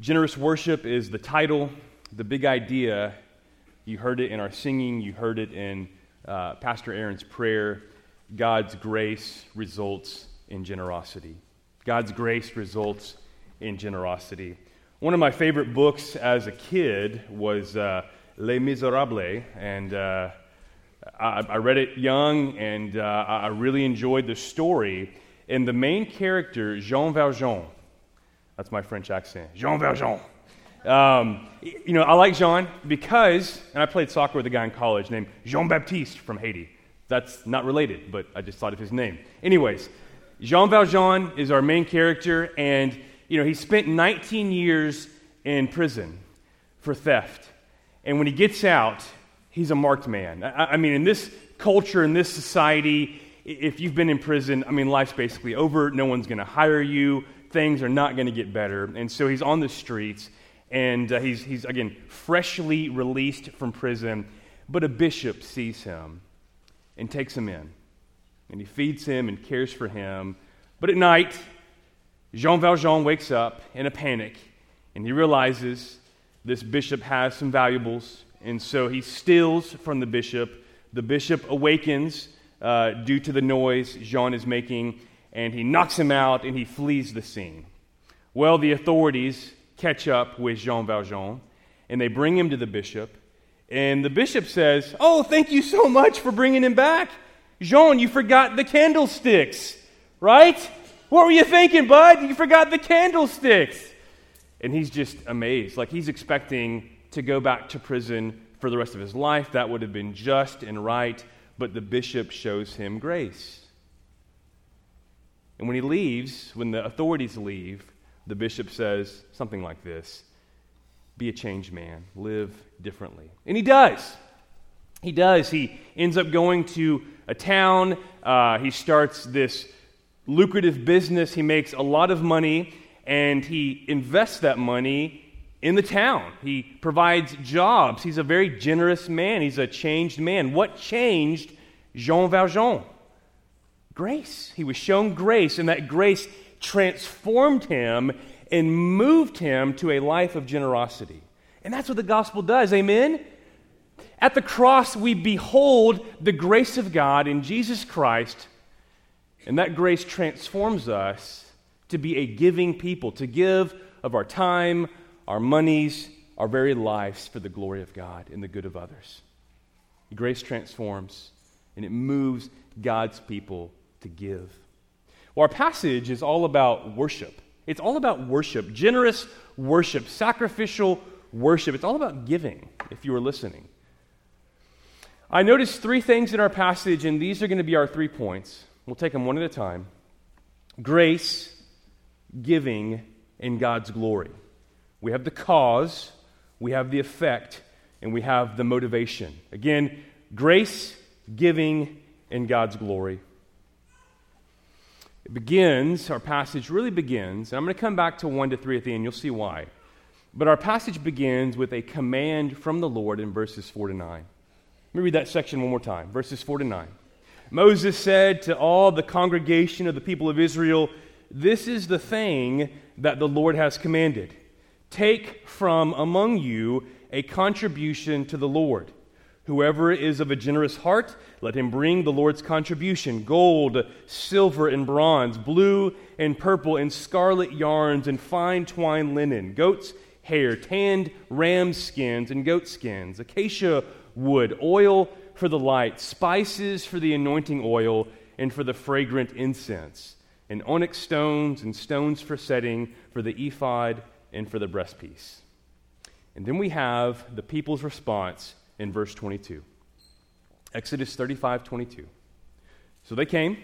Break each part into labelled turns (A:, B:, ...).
A: Generous worship is the title, the big idea. You heard it in our singing, you heard it in uh, Pastor Aaron's prayer. God's grace results in generosity. God's grace results in generosity. One of my favorite books as a kid was uh, Les Miserables, and uh, I, I, read it young, and uh, I really enjoyed the story. And the main character, Jean Valjean, that's my French accent, Jean Valjean. Um, you know, I like Jean because, and I played soccer with a guy in college named Jean Baptiste from Haiti. That's not related, but I just thought of his name. Anyways, Jean Valjean is our main character, and you know he spent 19 years in prison for theft. And when he gets out, he's a marked man. I, I mean, in this culture, in this society, if you've been in prison, I mean, life's basically over. No one's going to hire you. Things are not going to get better. And so he's on the streets, and uh, he's, he's, again, freshly released from prison. But a bishop sees him and takes him in and he feeds him and cares for him. But at night, Jean Valjean wakes up in a panic and he realizes this bishop has some valuables, and so he steals from the bishop. The bishop awakens uh, due to the noise Jean is making, and he knocks him out and he flees the scene. Well, the authorities catch up with Jean Valjean and they bring him to the bishop. And the bishop says, Oh, thank you so much for bringing him back. Jean, you forgot the candlesticks, right? What were you thinking, bud? You forgot the candlesticks. And he's just amazed. Like he's expecting to go back to prison for the rest of his life. That would have been just and right. But the bishop shows him grace. And when he leaves, when the authorities leave, the bishop says something like this Be a changed man, live differently. And he does. He does. He ends up going to a town. Uh, he starts this lucrative business. He makes a lot of money and he invests that money in the town. He provides jobs. He's a very generous man. He's a changed man. What changed Jean Valjean? Grace. He was shown grace, and that grace transformed him and moved him to a life of generosity. And that's what the gospel does. Amen? At the cross, we behold the grace of God in Jesus Christ, and that grace transforms us to be a giving people, to give of our time, our monies, our very lives for the glory of God and the good of others. Grace transforms, and it moves God's people to give. Well, our passage is all about worship. It's all about worship, generous worship, sacrificial worship. It's all about giving, if you were listening. I noticed three things in our passage, and these are going to be our three points. We'll take them one at a time grace, giving, and God's glory. We have the cause, we have the effect, and we have the motivation. Again, grace, giving, and God's glory. Begins, our passage really begins, and I'm going to come back to 1 to 3 at the end, you'll see why. But our passage begins with a command from the Lord in verses 4 to 9. Let me read that section one more time, verses 4 to 9. Moses said to all the congregation of the people of Israel, This is the thing that the Lord has commanded. Take from among you a contribution to the Lord. Whoever is of a generous heart, let him bring the Lord's contribution gold, silver, and bronze, blue and purple, and scarlet yarns, and fine twined linen, goat's hair, tanned ram skins, and goat skins, acacia wood, oil for the light, spices for the anointing oil, and for the fragrant incense, and onyx stones and stones for setting, for the ephod, and for the breastpiece. And then we have the people's response in verse 22. Exodus 35 22. So they came,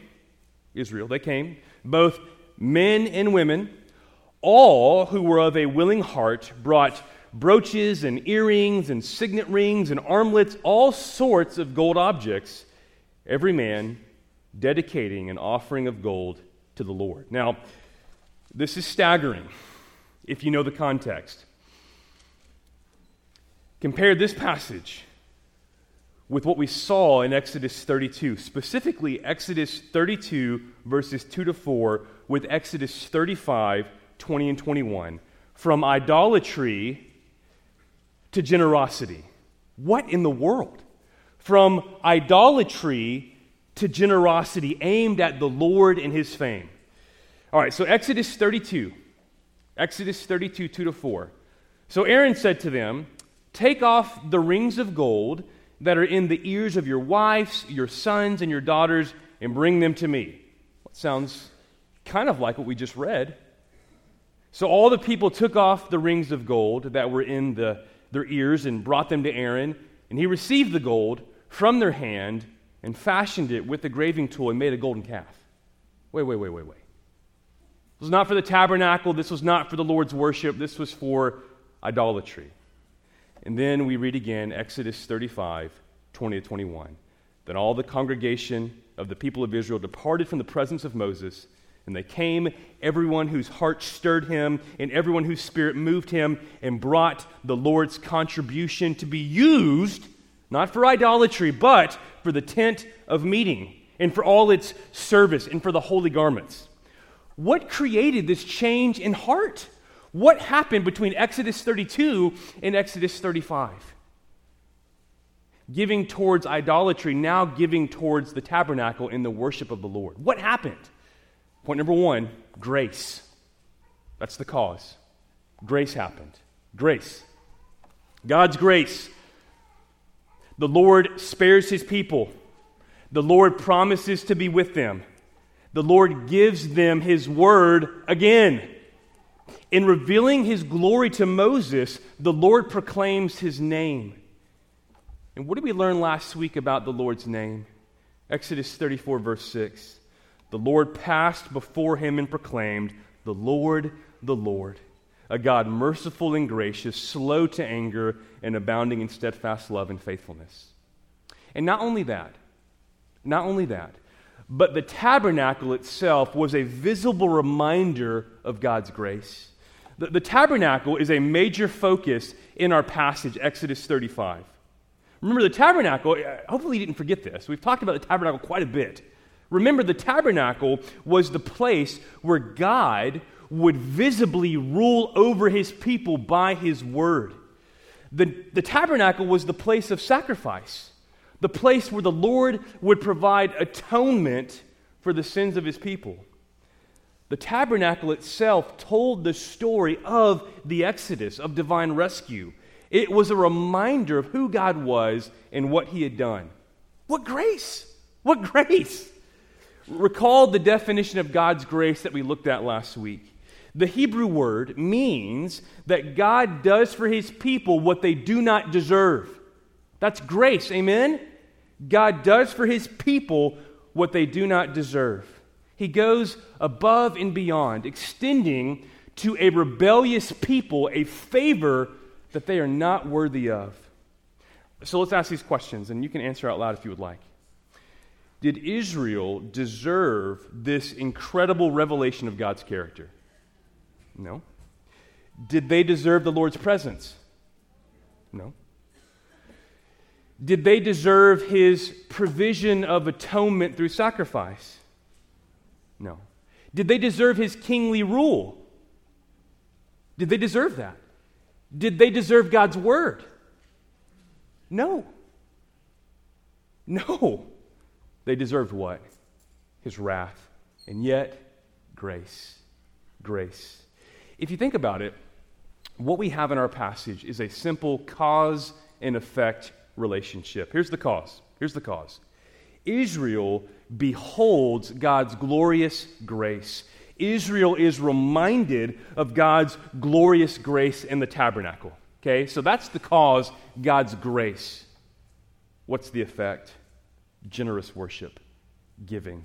A: Israel, they came, both men and women, all who were of a willing heart brought brooches and earrings and signet rings and armlets, all sorts of gold objects, every man dedicating an offering of gold to the Lord. Now, this is staggering if you know the context. Compare this passage with what we saw in Exodus 32, specifically Exodus 32, verses 2 to 4, with Exodus 35, 20 and 21 from idolatry to generosity. What in the world? From idolatry to generosity aimed at the Lord and his fame. All right, so Exodus 32. Exodus 32, 2 to 4. So Aaron said to them, Take off the rings of gold that are in the ears of your wives, your sons, and your daughters, and bring them to me. That sounds kind of like what we just read. So all the people took off the rings of gold that were in the, their ears and brought them to Aaron, and he received the gold from their hand and fashioned it with the graving tool and made a golden calf. Wait, wait, wait, wait, wait. This was not for the tabernacle. This was not for the Lord's worship. This was for idolatry. And then we read again Exodus 35, 20 to 21. Then all the congregation of the people of Israel departed from the presence of Moses, and they came, everyone whose heart stirred him, and everyone whose spirit moved him, and brought the Lord's contribution to be used, not for idolatry, but for the tent of meeting, and for all its service, and for the holy garments. What created this change in heart? What happened between Exodus 32 and Exodus 35? Giving towards idolatry, now giving towards the tabernacle in the worship of the Lord. What happened? Point number one grace. That's the cause. Grace happened. Grace. God's grace. The Lord spares his people. The Lord promises to be with them the Lord gives them his word again. In revealing his glory to Moses, the Lord proclaims his name. And what did we learn last week about the Lord's name? Exodus 34, verse 6. The Lord passed before him and proclaimed, The Lord, the Lord, a God merciful and gracious, slow to anger, and abounding in steadfast love and faithfulness. And not only that, not only that, but the tabernacle itself was a visible reminder of God's grace. The, the, tabernacle is a major focus in our passage, Exodus 35. Remember, the tabernacle, uh, hopefully, you didn't forget this. We've talked about the tabernacle quite a bit. Remember, the tabernacle was the place where God would visibly rule over his people by his word. The, the tabernacle was the place of sacrifice the place where the Lord would provide atonement for the sins of his people. The tabernacle itself told the story of the Exodus, of divine rescue. It was a reminder of who God was and what he had done. What grace! What grace! Recall the definition of God's grace that we looked at last week. The Hebrew word means that God does for his people what they do not deserve. That's grace, amen? God does for his people what they do not deserve. He goes above and beyond, extending to a rebellious people a favor that they are not worthy of. So let's ask these questions, and you can answer out loud if you would like. Did Israel deserve this incredible revelation of God's character? No. Did they deserve the Lord's presence? No. Did they deserve his provision of atonement through sacrifice? No. Did they deserve his kingly rule? Did they deserve that? Did they deserve God's word? No. No. They deserved what? His wrath. And yet, grace. Grace. If you think about it, what we have in our passage is a simple cause and effect relationship. Here's the cause. Here's the cause. Israel beholds God's glorious grace. Israel is reminded of God's glorious grace in the tabernacle. Okay, so that's the cause, God's grace. What's the effect? Generous worship, giving.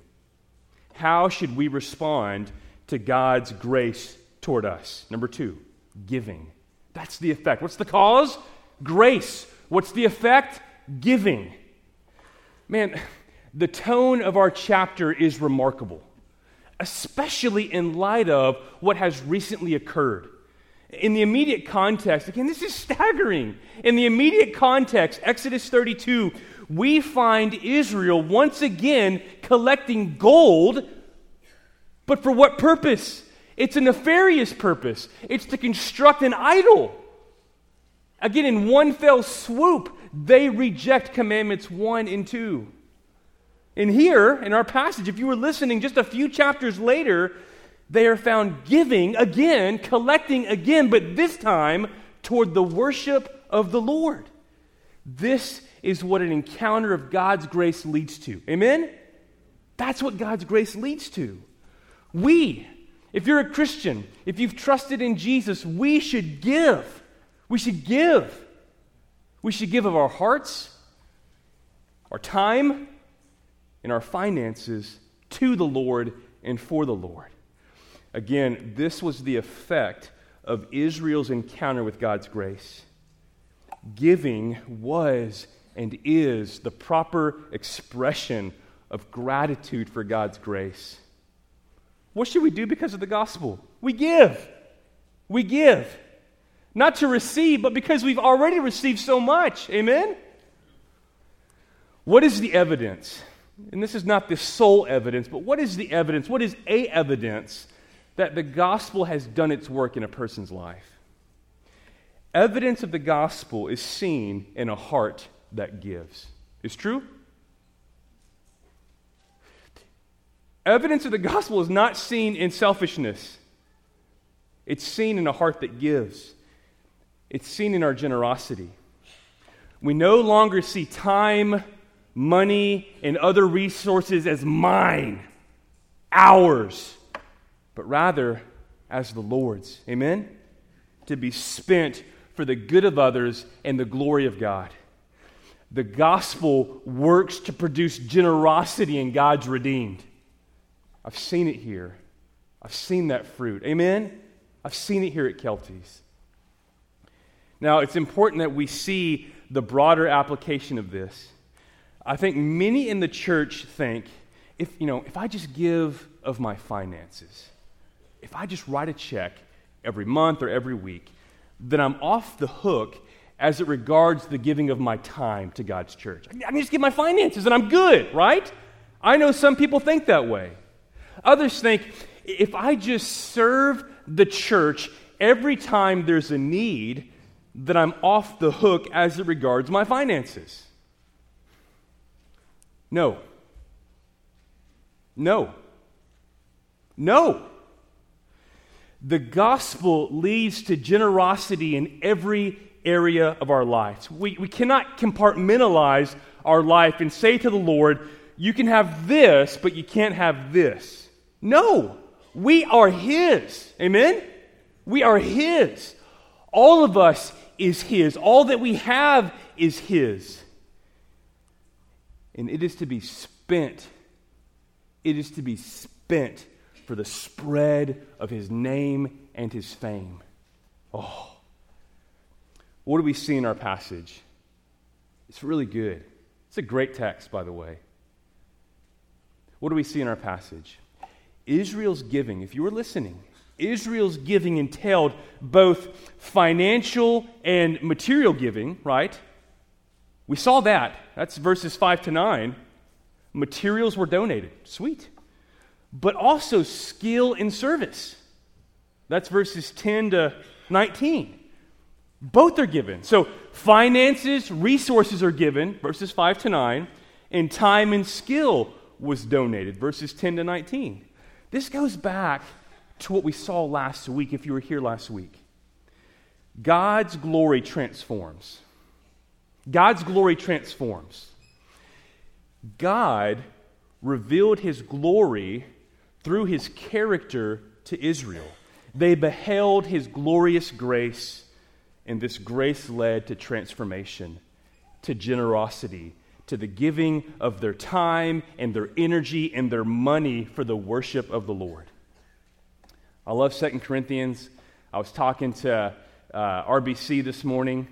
A: How should we respond to God's grace toward us? Number two, giving. That's the effect. What's the cause? Grace. What's the effect? Giving. Man, the tone of our chapter is remarkable, especially in light of what has recently occurred. In the immediate context, again, this is staggering. In the immediate context, Exodus 32, we find Israel once again collecting gold, but for what purpose? It's a nefarious purpose, it's to construct an idol. Again, in one fell swoop, they reject commandments one and two. And here, in our passage, if you were listening just a few chapters later, they are found giving again, collecting again, but this time toward the worship of the Lord. This is what an encounter of God's grace leads to. Amen? That's what God's grace leads to. We, if you're a Christian, if you've trusted in Jesus, we should give. We should give. We should give of our hearts, our time, and our finances to the Lord and for the Lord. Again, this was the effect of Israel's encounter with God's grace. Giving was and is the proper expression of gratitude for God's grace. What should we do because of the gospel? We give. We give. Not to receive, but because we've already received so much. Amen? What is the evidence? And this is not the sole evidence, but what is the evidence? What is a evidence that the gospel has done its work in a person's life? Evidence of the gospel is seen in a heart that gives. Is true? Evidence of the gospel is not seen in selfishness. It's seen in a heart that gives. It's seen in our generosity. We no longer see time, money, and other resources as mine, ours, but rather as the Lord's. Amen? To be spent for the good of others and the glory of God. The gospel works to produce generosity in God's redeemed. I've seen it here. I've seen that fruit. Amen? I've seen it here at Kelty's. Now, it's important that we see the broader application of this. I think many in the church think if, you know, if I just give of my finances, if I just write a check every month or every week, then I'm off the hook as it regards the giving of my time to God's church. I can just give my finances and I'm good, right? I know some people think that way. Others think if I just serve the church every time there's a need, that I'm off the hook as it regards my finances. No. No. No. The gospel leads to generosity in every area of our lives. We, we cannot compartmentalize our life and say to the Lord, You can have this, but you can't have this. No. We are His. Amen? We are His. All of us is His. All that we have is His. And it is to be spent. It is to be spent for the spread of His name and His fame. Oh. What do we see in our passage? It's really good. It's a great text, by the way. What do we see in our passage? Israel's giving, if you were listening, Israel's giving entailed both financial and material giving, right? We saw that. That's verses 5 to 9. Materials were donated. Sweet. But also skill in service. That's verses 10 to 19. Both are given. So finances, resources are given, verses 5 to 9, and time and skill was donated, verses 10 to 19. This goes back to what we saw last week, if you were here last week. God's glory transforms. God's glory transforms. God revealed his glory through his character to Israel. They beheld his glorious grace, and this grace led to transformation, to generosity, to the giving of their time and their energy and their money for the worship of the Lord. I love Second Corinthians. I was talking to uh, RBC this morning,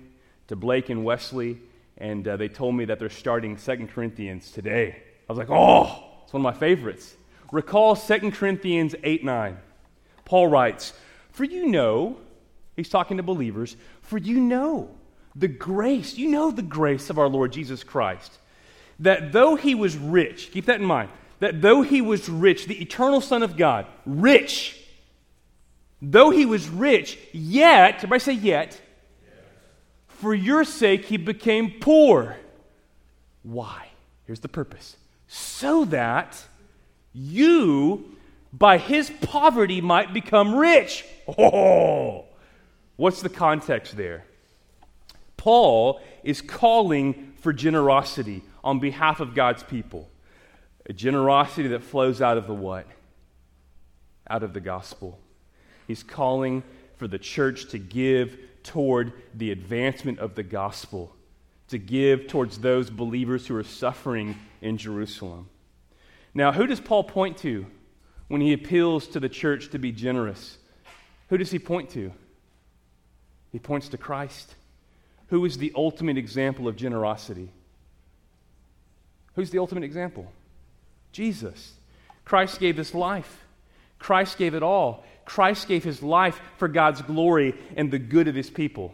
A: to Blake and Wesley, and uh, they told me that they're starting Second Corinthians today. I was like, oh, it's one of my favorites. Recall Second Corinthians 8 9. Paul writes, For you know, he's talking to believers, for you know the grace, you know the grace of our Lord Jesus Christ, that though he was rich, keep that in mind, that though he was rich, the eternal Son of God, rich, though he was rich, yet, everybody say yet, for your sake he became poor. Why? Here's the purpose so that you, by his poverty, might become rich. Oh, what's the context there? Paul is calling for generosity on behalf of God's people. A generosity that flows out of the what? Out of the gospel. He's calling for the church to give toward the advancement of the gospel, to give towards those believers who are suffering in Jerusalem. Now, who does Paul point to when he appeals to the church to be generous? Who does he point to? He points to Christ, who is the ultimate example of generosity. Who's the ultimate example? Jesus. Christ gave his life. Christ gave it all. Christ gave his life for God's glory and the good of his people.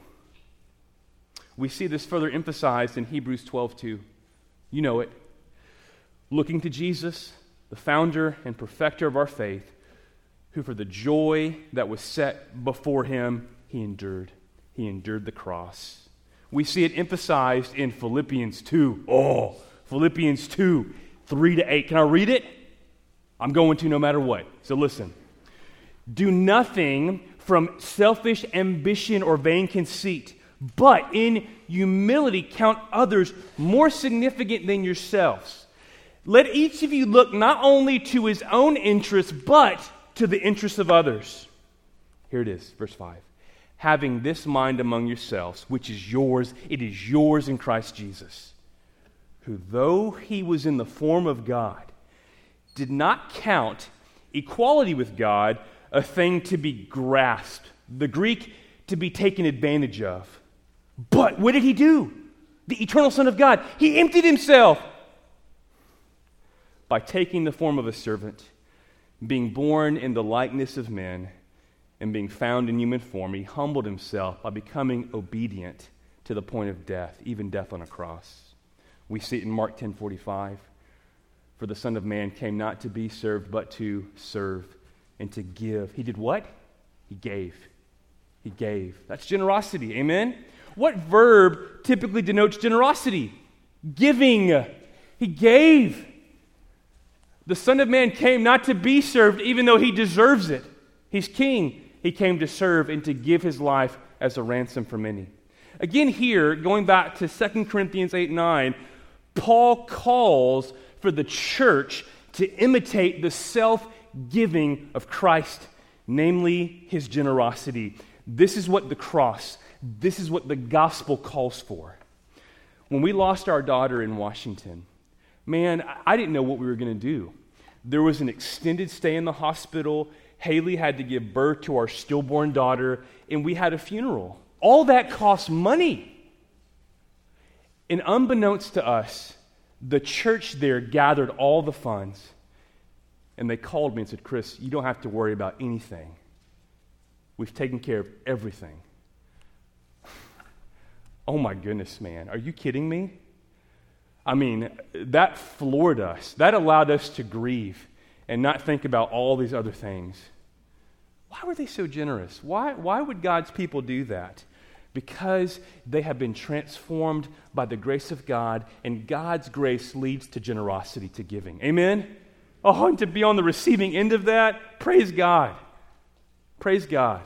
A: We see this further emphasized in Hebrews 12:2. You know it. Looking to Jesus, the founder and perfecter of our faith, who for the joy that was set before him, he endured. He endured the cross. We see it emphasized in Philippians 2. Oh, Philippians 2, 3 to 8. Can I read it? I'm going to no matter what. So listen. Do nothing from selfish ambition or vain conceit, but in humility count others more significant than yourselves. Let each of you look not only to his own interests, but to the interests of others. Here it is, verse 5. Having this mind among yourselves, which is yours, it is yours in Christ Jesus who, though he was in the form of God, did not count equality with God a thing to be grasped, the Greek to be taken advantage of. But what did he do? The eternal Son of God, he emptied himself by taking the form of a servant, being born in the likeness of men, and being found in human form, he humbled himself by becoming obedient to the point of death, even death on a cross. We see it in Mark 10:45. For the Son of Man came not to be served, but to serve and to give. He did what? He gave. He gave. That's generosity. Amen? What verb typically denotes generosity? Giving. He gave. The Son of Man came not to be served, even though he deserves it. He's king. He came to serve and to give his life as a ransom for many. Again, here, going back to 2 Corinthians 8 9, Paul calls for the church to imitate the self giving of Christ, namely his generosity. This is what the cross, this is what the gospel calls for. When we lost our daughter in Washington, man, I didn't know what we were going to do. There was an extended stay in the hospital. Haley had to give birth to our stillborn daughter, and we had a funeral. All that cost money. And unbeknownst to us, the church there gathered all the funds and they called me and said, Chris, you don't have to worry about anything. We've taken care of everything. oh my goodness, man. Are you kidding me? I mean, that floored us. That allowed us to grieve and not think about all these other things. Why were they so generous? Why, why would God's people do that? because they have been transformed by the grace of God, and God's grace leads to generosity, to giving. Amen? Oh, and to be on the receiving end of that, praise God. Praise God.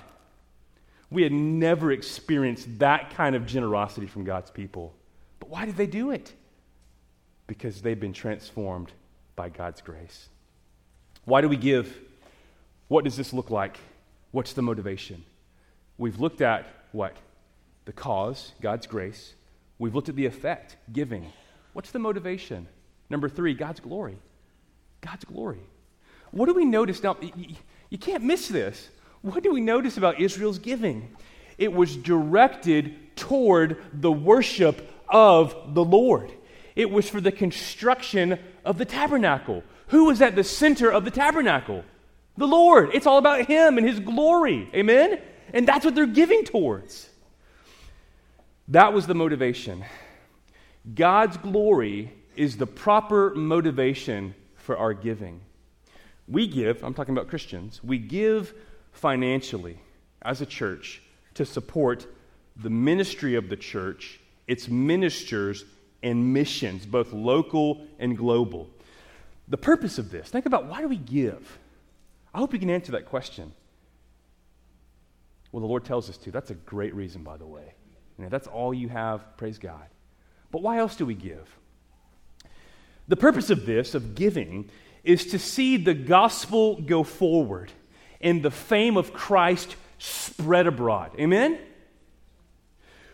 A: We had never experienced that kind of generosity from God's people. But why did they do it? Because they've been transformed by God's grace. Why do we give? What does this look like? What's the motivation? We've looked at what? the cause, God's grace. We've looked at the effect, giving. What's the motivation? Number three, God's glory. God's glory. What do we notice now? You can't miss this. What do we notice about Israel's giving? It was directed toward the worship of the Lord. It was for the construction of the tabernacle. Who was at the center of the tabernacle? The Lord. It's all about Him and His glory. Amen? And that's what they're giving towards. That was the motivation. God's glory is the proper motivation for our giving. We give, I'm talking about Christians, we give financially as a church to support the ministry of the church, its ministers, and missions, both local and global. The purpose of this, think about why do we give? I hope you can answer that question. Well, the Lord tells us to. That's a great reason, by the way. And if that's all you have, praise God. But why else do we give? The purpose of this, of giving, is to see the gospel go forward and the fame of Christ spread abroad. Amen?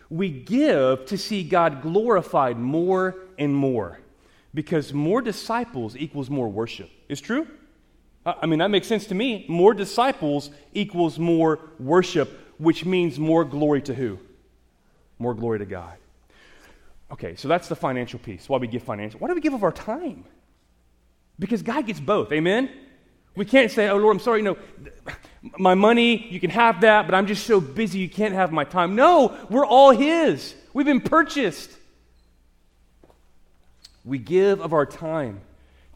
A: We give to see God glorified more and more because more disciples equals more worship. Is true? I mean, that makes sense to me. More disciples equals more worship, which means more glory to who? More glory to God. Okay, so that's the financial piece. Why we give financial. Why do we give of our time? Because God gets both. Amen? We can't say, oh, Lord, I'm sorry, no, my money, you can have that, but I'm just so busy you can't have my time. No, we're all His. We've been purchased. We give of our time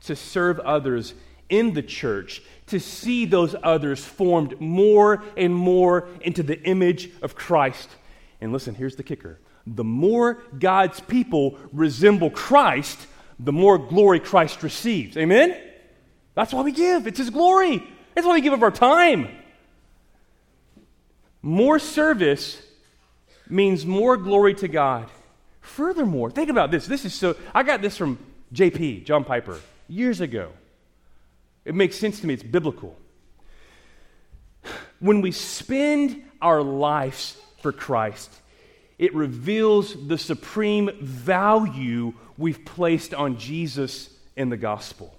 A: to serve others in the church, to see those others formed more and more into the image of Christ. And listen, here's the kicker the more God's people resemble Christ, the more glory Christ receives. Amen? That's why we give. It's His glory. That's why we give of our time. More service means more glory to God. Furthermore, think about this. This is so, I got this from JP, John Piper, years ago. It makes sense to me, it's biblical. When we spend our lives for Christ, it reveals the supreme value we've placed on Jesus in the gospel.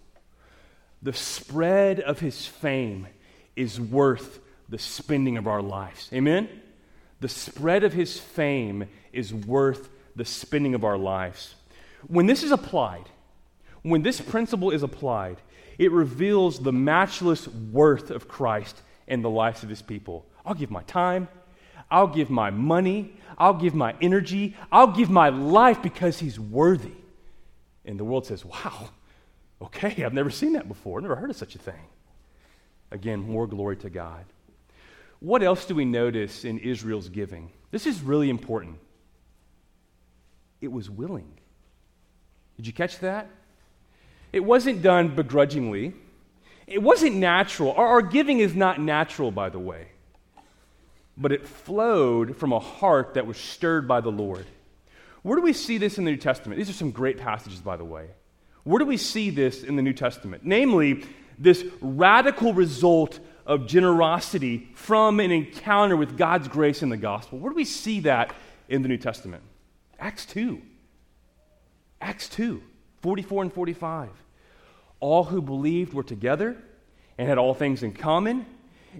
A: The spread of his fame is worth the spending of our lives. Amen? The spread of his fame is worth the spending of our lives. When this is applied, when this principle is applied, it reveals the matchless worth of Christ in the lives of his people. I'll give my time, I'll give my money, I'll give my energy, I'll give my life because he's worthy. And the world says, wow, okay, I've never seen that before, I've never heard of such a thing. Again, more glory to God. What else do we notice in Israel's giving? This is really important. It was willing. Did you catch that? It wasn't done begrudgingly. It wasn't natural. Our, our giving is not natural, by the way, but it flowed from a heart that was stirred by the Lord. Where do we see this in the New Testament? These are some great passages, by the way. Where do we see this in the New Testament? Namely, this radical result of generosity from an encounter with God's grace in the gospel. Where do we see that in the New Testament? Acts 2. Acts 2, 44 and 45. All who believed were together and had all things in common,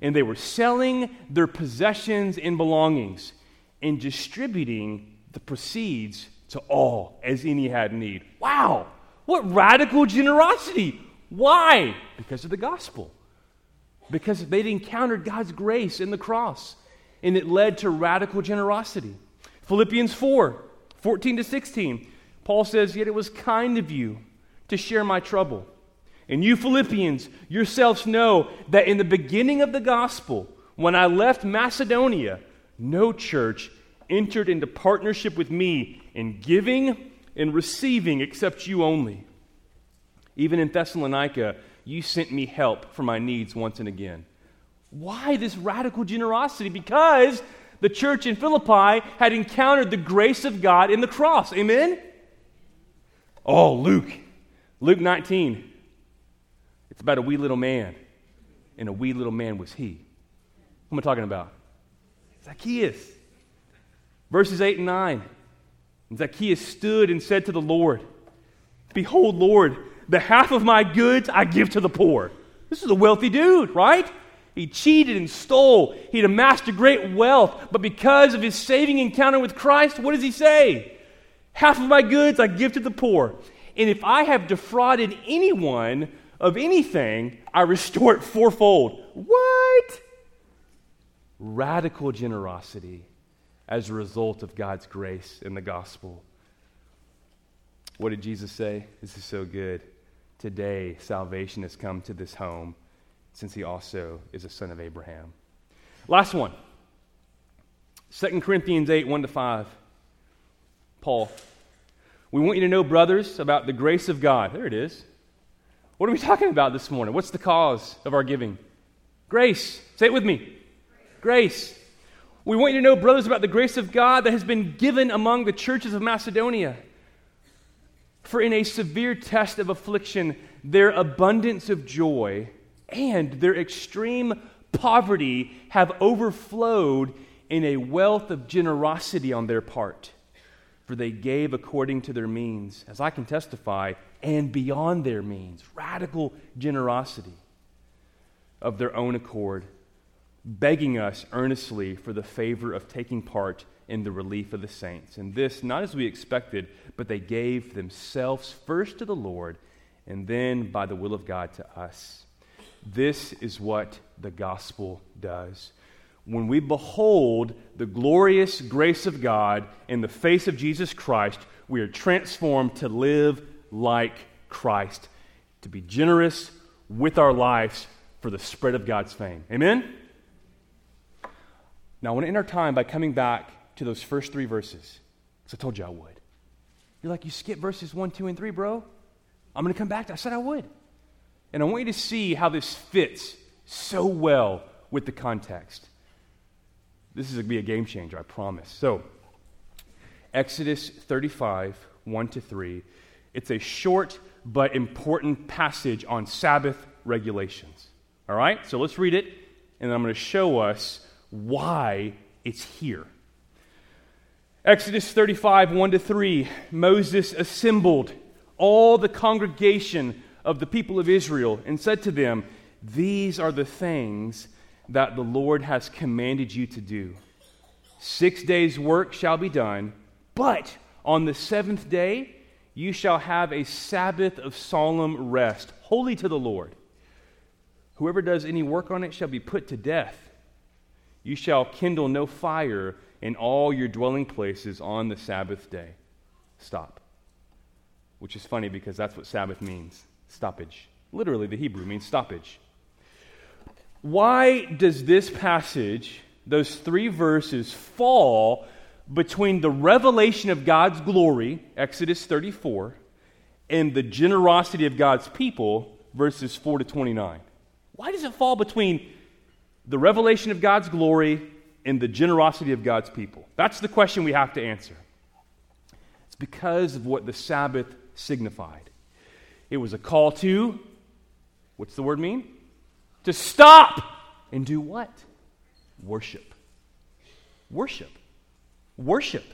A: and they were selling their possessions and belongings and distributing the proceeds to all as any had need. Wow! What radical generosity! Why? Because of the gospel because they'd encountered God's grace in the cross, and it led to radical generosity. Philippians 4 14 to 16, Paul says, Yet it was kind of you to share my trouble. And you, Philippians, yourselves know that in the beginning of the gospel, when I left Macedonia, no church entered into partnership with me in giving and receiving except you only. Even in Thessalonica, you sent me help for my needs once and again. Why this radical generosity? Because the church in Philippi had encountered the grace of God in the cross. Amen? Oh, Luke. Luke 19. It's about a wee little man, and a wee little man was he. Who am I talking about? Zacchaeus. Verses 8 and 9. And Zacchaeus stood and said to the Lord, Behold, Lord, the half of my goods I give to the poor. This is a wealthy dude, right? He cheated and stole. He'd amassed a great wealth. But because of his saving encounter with Christ, what does he say? Half of my goods I give to the poor. And if I have defrauded anyone of anything, I restore it fourfold. What? Radical generosity as a result of God's grace in the gospel. What did Jesus say? This is so good. Today, salvation has come to this home since he also is a son of Abraham. Last one 2 Corinthians 8 1 to 5. Paul. We want you to know, brothers, about the grace of God. There it is. What are we talking about this morning? What's the cause of our giving? Grace. Say it with me. Grace. We want you to know, brothers, about the grace of God that has been given among the churches of Macedonia. For in a severe test of affliction, their abundance of joy and their extreme poverty have overflowed in a wealth of generosity on their part. For they gave according to their means, as I can testify, and beyond their means. Radical generosity of their own accord, begging us earnestly for the favor of taking part in the relief of the saints. And this, not as we expected, but they gave themselves first to the Lord and then by the will of God to us. This is what the gospel does. When we behold the glorious grace of God in the face of Jesus Christ, we are transformed to live like Christ, to be generous with our lives for the spread of God's fame. Amen? Now, I want to end our time by coming back to those first three verses, because I told you I would. You're like, you skip verses 1, 2, and 3, bro. I'm going to come back to I said I would. And I want you to see how this fits so well with the context. This is going to be a game changer, I promise. So, Exodus 35, 1 to 3. It's a short but important passage on Sabbath regulations. All right? So let's read it, and I'm going to show us why it's here. Exodus 35, 1 to 3. Moses assembled all the congregation of the people of Israel and said to them, These are the things that the Lord has commanded you to do. Six days' work shall be done, but on the seventh day you shall have a Sabbath of solemn rest, holy to the Lord. Whoever does any work on it shall be put to death. You shall kindle no fire in all your dwelling places on the Sabbath day. Stop. Which is funny because that's what Sabbath means stoppage. Literally, the Hebrew means stoppage. Why does this passage, those three verses, fall between the revelation of God's glory, Exodus 34, and the generosity of God's people, verses 4 to 29? Why does it fall between the revelation of God's glory and the generosity of God's people? That's the question we have to answer. It's because of what the Sabbath signified. It was a call to, what's the word mean? To stop and do what? Worship. Worship. Worship.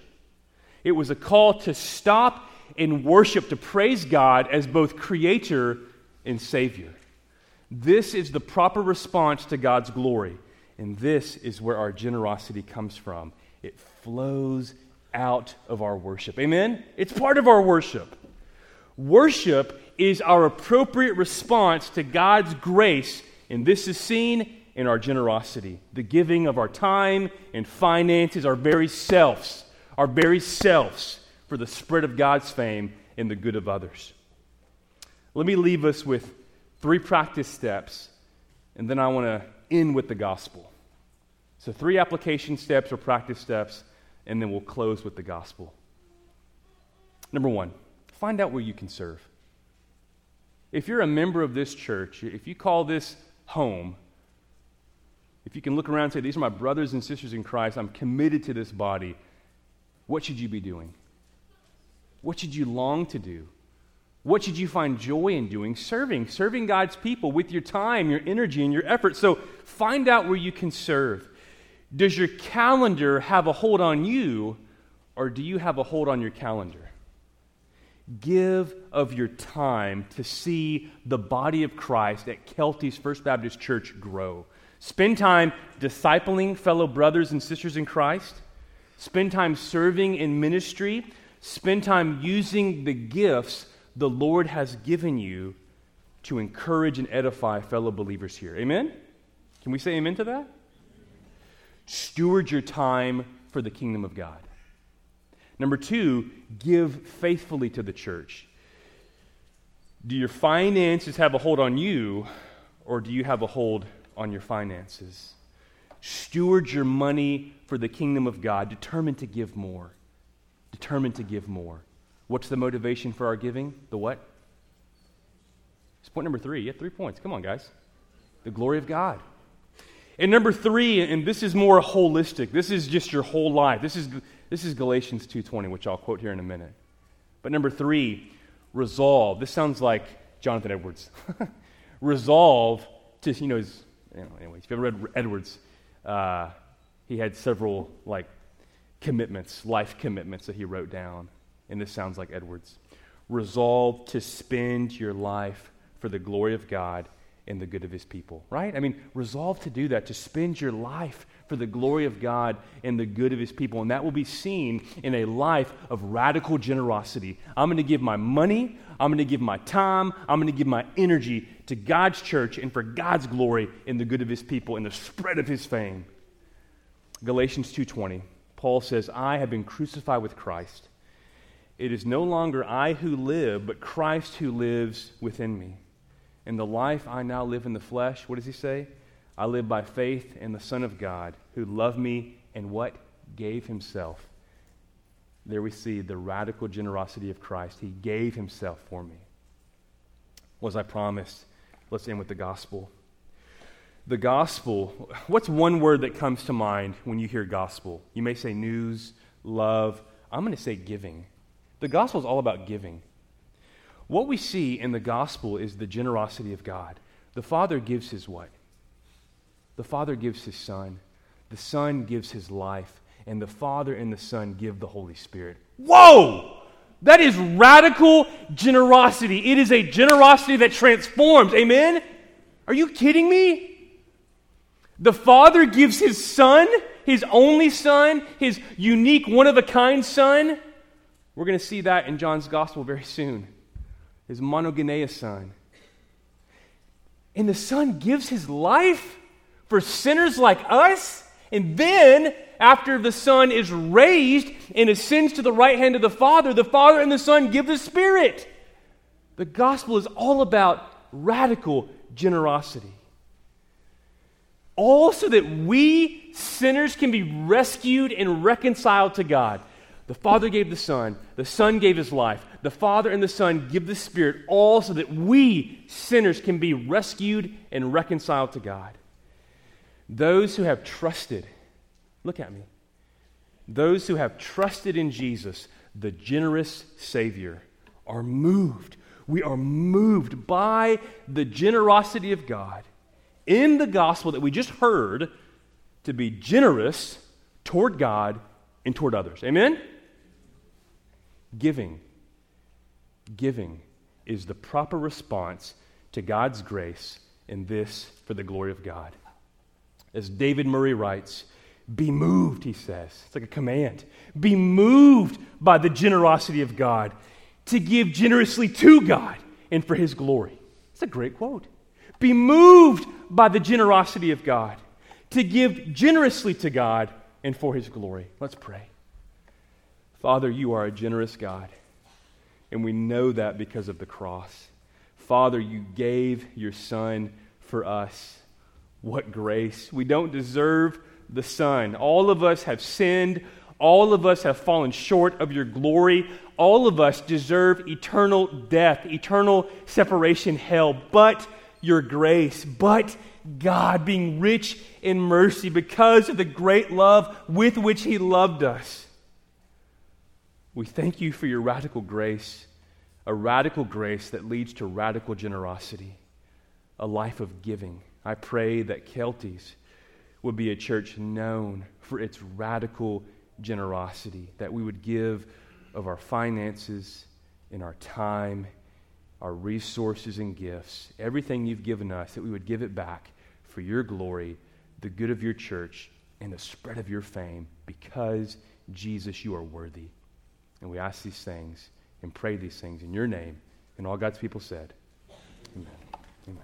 A: It was a call to stop and worship, to praise God as both creator and savior. This is the proper response to God's glory. And this is where our generosity comes from. It flows out of our worship. Amen? It's part of our worship. Worship is our appropriate response to God's grace, and this is seen in our generosity, the giving of our time and finances, our very selves, our very selves for the spread of God's fame and the good of others. Let me leave us with three practice steps, and then I want to end with the gospel. So, three application steps or practice steps, and then we'll close with the gospel. Number one, find out where you can serve. If you're a member of this church, if you call this home, if you can look around and say, These are my brothers and sisters in Christ, I'm committed to this body, what should you be doing? What should you long to do? What should you find joy in doing? Serving, serving God's people with your time, your energy, and your effort. So find out where you can serve. Does your calendar have a hold on you, or do you have a hold on your calendar? Give of your time to see the body of Christ at Kelty's First Baptist Church grow. Spend time discipling fellow brothers and sisters in Christ. Spend time serving in ministry. Spend time using the gifts the Lord has given you to encourage and edify fellow believers here. Amen? Can we say amen to that? Steward your time for the kingdom of God. Number two, give faithfully to the church. Do your finances have a hold on you, or do you have a hold on your finances? Steward your money for the kingdom of God, determined to give more. Determined to give more. What's the motivation for our giving? The what? It's point number three. You have three points. Come on, guys. The glory of God. And number three, and this is more holistic. This is just your whole life. This is, this is Galatians 2.20, which I'll quote here in a minute. But number three, resolve. This sounds like Jonathan Edwards. resolve to, you know, his, you know, anyways, if you ever read Edwards, uh, he had several, like, commitments, life commitments that he wrote down. And this sounds like Edwards. Resolve to spend your life for the glory of God and the good of his people, right? I mean, resolve to do that, to spend your life for the glory of God and the good of his people. And that will be seen in a life of radical generosity. I'm going to give my money, I'm going to give my time, I'm going to give my energy to God's church and for God's glory and the good of his people and the spread of his fame. Galatians 2:20. Paul says, "I have been crucified with Christ. It is no longer I who live, but Christ who lives within me." In the life I now live in the flesh, what does he say? I live by faith in the Son of God who loved me and what? Gave himself. There we see the radical generosity of Christ. He gave himself for me. Was I promised? Let's end with the gospel. The gospel, what's one word that comes to mind when you hear gospel? You may say news, love. I'm going to say giving. The gospel is all about giving. What we see in the gospel is the generosity of God. The Father gives his what? The Father gives his Son. The Son gives his life. And the Father and the Son give the Holy Spirit. Whoa! That is radical generosity. It is a generosity that transforms. Amen? Are you kidding me? The Father gives his Son, his only Son, his unique, one of a kind Son. We're going to see that in John's Gospel very soon his monogenes son. And the son gives his life for sinners like us. And then, after the son is raised and ascends to the right hand of the Father, the Father and the Son give the Spirit. The gospel is all about radical generosity. All so that we sinners can be rescued and reconciled to God. The Father gave the Son, the Son gave his life. The Father and the Son give the Spirit, all so that we, sinners, can be rescued and reconciled to God. Those who have trusted, look at me, those who have trusted in Jesus, the generous Savior, are moved. We are moved by the generosity of God in the gospel that we just heard to be generous toward God and toward others. Amen? Giving. Giving is the proper response to God's grace, in this for the glory of God. As David Murray writes, be moved, he says. It's like a command. Be moved by the generosity of God to give generously to God and for his glory. It's a great quote. Be moved by the generosity of God to give generously to God and for his glory. Let's pray. Father, you are a generous God, and we know that because of the cross. Father, you gave your Son for us. What grace. We don't deserve the Son. All of us have sinned. All of us have fallen short of your glory. All of us deserve eternal death, eternal separation, hell. But your grace, but God being rich in mercy because of the great love with which He loved us we thank you for your radical grace, a radical grace that leads to radical generosity, a life of giving. I pray that Keltys would be a church known for its radical generosity, that we would give of our finances and our time, our resources and gifts, everything you've given us, that we would give it back for your glory, the good of your church, and the spread of your fame, because, Jesus, you are worthy. And we ask these things and pray these things in your name. And all God's people said, Amen. Amen.